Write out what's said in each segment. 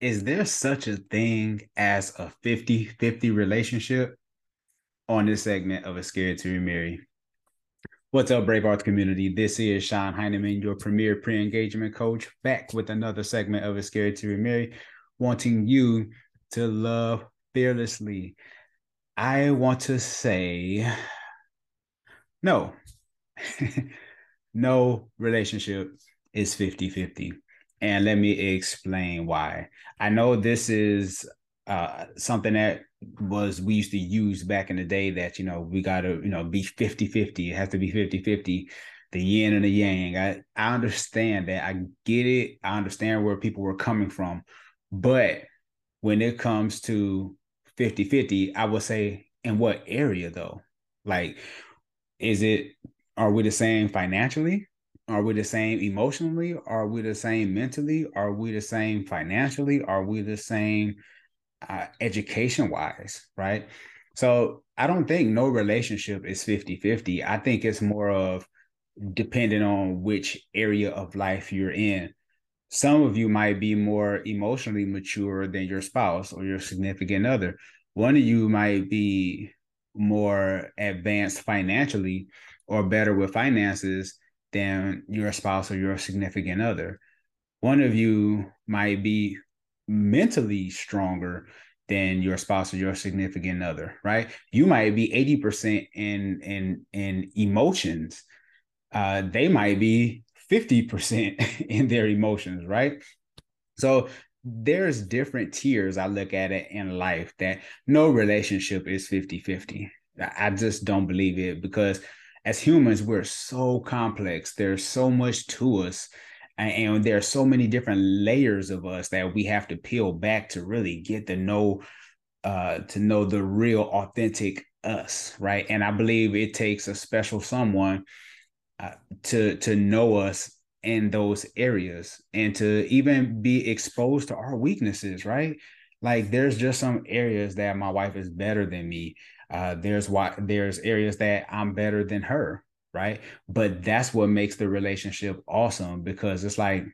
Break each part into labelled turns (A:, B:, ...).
A: is there such a thing as a 50-50 relationship on this segment of a scared to remarry? What's up brave arts community? This is sean heineman your premier pre-engagement coach back with another segment of a scared to remarry wanting you to love fearlessly. I want to say no. No relationship is 50-50 and let me explain why. I know this is uh, something that was we used to use back in the day that you know we got to you know be 50 50 it has to be 50 50 the yin and the yang. I, I understand that. I get it. I understand where people were coming from. But when it comes to 50 50 i would say in what area though? Like is it are we the same financially are we the same emotionally? Are we the same mentally? Are we the same financially? Are we the same uh, education wise? Right. So I don't think no relationship is 50 50. I think it's more of depending on which area of life you're in. Some of you might be more emotionally mature than your spouse or your significant other. One of you might be more advanced financially or better with finances than your spouse or your significant other. One of you might be mentally stronger than your spouse or your significant other, right? You might be 80% in in in emotions. Uh, they might be 50% in their emotions, right? So there's different tiers I look at it in life that no relationship is 50-50. I just don't believe it because as humans, we're so complex. There's so much to us. And, there are so many different layers of us that we have to peel back to really get to know uh to know the real authentic us right and i believe it takes a special someone uh, to to know us in those areas and to even be exposed to our weaknesses right like there's just some areas that my wife is better than me uh, there's why there's areas that I'm better than her, right? But that's what makes the relationship awesome because it's like,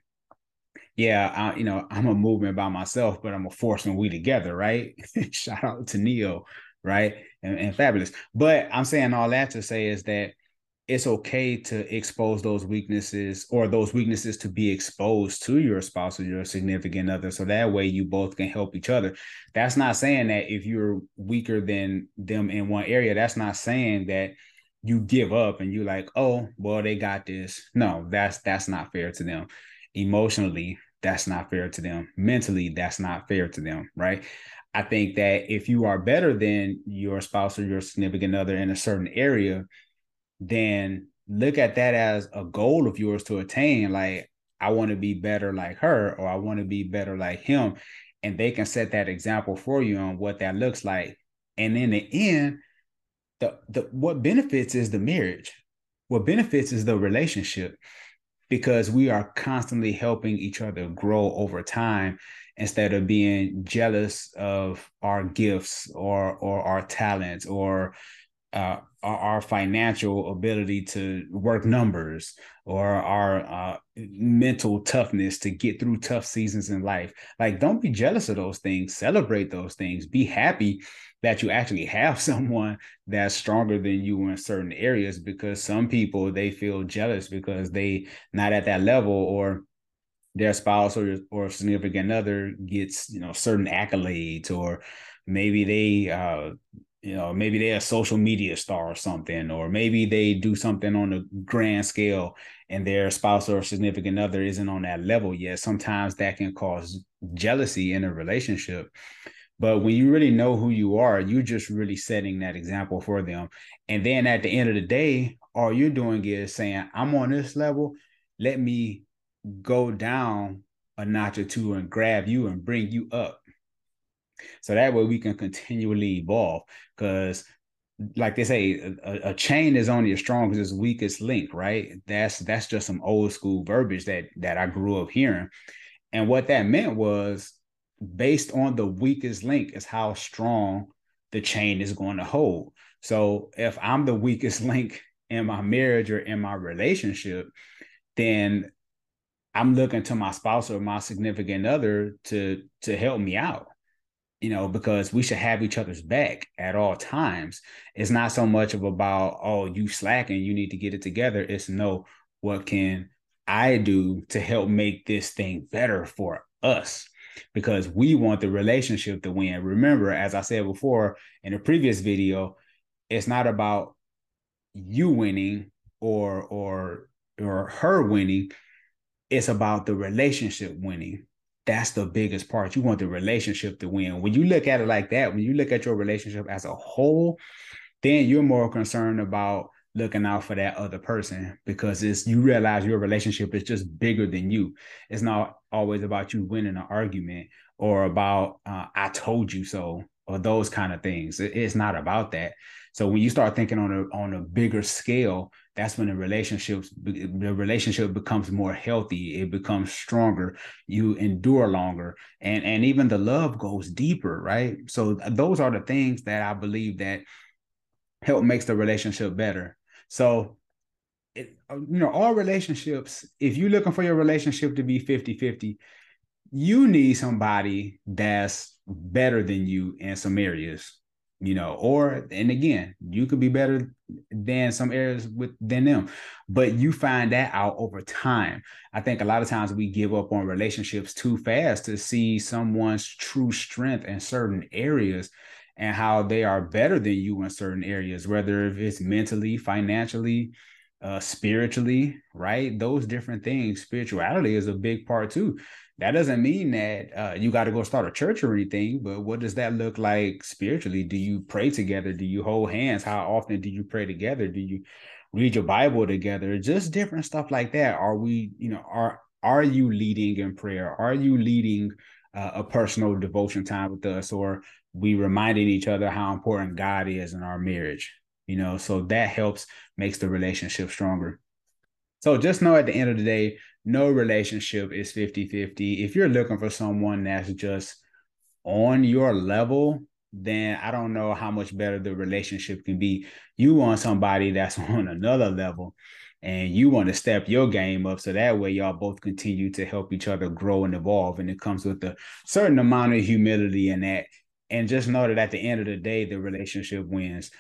A: yeah, I, you know, I'm a movement by myself, but I'm a force when we together, right? Shout out to Ne-Yo, right? And, and Fabolous. But I'm saying all that to say is that it's okay to expose those weaknesses or those weaknesses to be exposed to your spouse or your significant other so that way you both can help each other. That's not saying that if you're weaker than them in one area that's not saying that you give up and you're like oh well they got this. No that's that's not fair to them. Emotionally that's not fair to them. Mentally that's not fair to them right? I think that if you are better than your spouse or your significant other in a certain area then look at that as a goal of yours to attain. Like, I want to be better like her, or I want to be better like him. And they can set that example for you on what that looks like. And in the end, the, the what benefits is the marriage. What benefits is the relationship because we are constantly helping each other grow over time instead of being jealous of our gifts or or our talents or uh, our, financial ability to work numbers or our uh, mental toughness to get through tough seasons in life. Like, don't be jealous of those things. Celebrate those things. Be happy that you actually have someone that's stronger than you in certain areas because some people they feel jealous because they not at that level or their spouse or or significant other gets you know certain accolades or maybe they uh you know maybe they're a social media star or something or maybe they do something on a grand scale and their spouse or significant other isn't on that level yet. Sometimes that can cause jealousy in a relationship. But when you really know who you are you're just really setting that example for them. And then at the end of the day all you're doing is saying i'm on this level. Let me go down a notch or two and grab you and bring you up so that way we can continually evolve. Because, like they say, a, a, chain is only as strong as its weakest link, right? That's that's just some old school verbiage that that I grew up hearing. And what that meant was based on the weakest link is how strong the chain is going to hold. So if I'm the weakest link in my marriage or in my relationship, then I'm looking to my spouse or my significant other to to help me out. You know, because we should have each other's back at all times. It's not so much of about, oh, you slacking, you need to get it together. It's no, what can I do to help make this thing better for us? Because we want the relationship to win. Remember, as I said before in a previous video, it's not about you winning or or or her winning it's about the relationship winning that's the biggest part. You want the relationship to win. When you look at it like that when you look at your relationship as a whole then you're more concerned about looking out for that other person because it's you realize your relationship is just bigger than you. It's not always about you winning an argument or about uh, i told you so or those kind of things. It's not about that. So when you start thinking on a on a bigger scale, that's when the relationships the relationship becomes more healthy. It becomes stronger. You endure longer, and and even the love goes deeper, right? So uh, those are the things that I believe that help makes the relationship better. So it, uh, you know all relationships if you're looking for your relationship to be 50-50 you need somebody that's better than you in some areas you know, or and again, you could be better than some areas with than them, but you find that out over time. I think a lot of times we give up on relationships too fast to see someone's true strength in certain areas and how they are better than you in certain areas, whether if it's mentally, financially, uh, spiritually, right? Those different things. Spirituality is a big part too. That doesn't mean that uh, you got to go start a church or anything, but what does that look like spiritually? Do you pray together? Do you hold hands? How often do you pray together? Do you read your Bible together? Just different stuff like that. Are we, you know, are are you leading in prayer? Are you leading uh, a personal devotion time with us, or we reminding each other how important God is in our marriage? You know, so that helps makes the relationship stronger. So just know at the end of the day, no relationship is 50 50. If you're looking for someone that's just on your level, then I don't know how much better the relationship can be. You want somebody that's on another level and you want to step your game up so that way y'all both continue to help each other grow and evolve. And it comes with a certain amount of humility in that. And just know that at the end of the day, the relationship wins.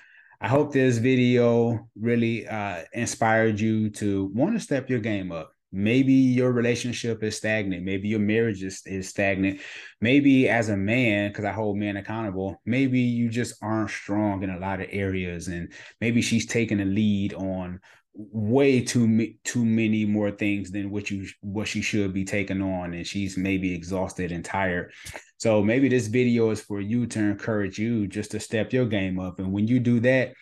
A: I hope this video really uh, inspired you to want to step your game up. Maybe your relationship is stagnant. Maybe your marriage is, is stagnant. Maybe as a man because i hold men accountable maybe you just aren't strong in a lot of areas and maybe she's taking a lead on way too too many more things than what you what she should be taking on and she's maybe exhausted and tired so maybe this video is for you to encourage you just to step your game up and when you do that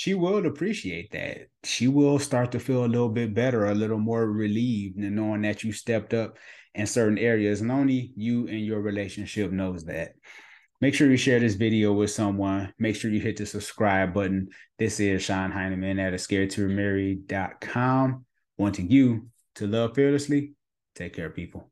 A: she will appreciate that. She will start to feel a little bit better, a little more relieved, and knowing that you stepped up in certain areas. And only you and your relationship knows that. Make sure you share this video with someone. Make sure you hit the subscribe button. This is Sean Heineman at a Wanting you to love fearlessly. Take care, people.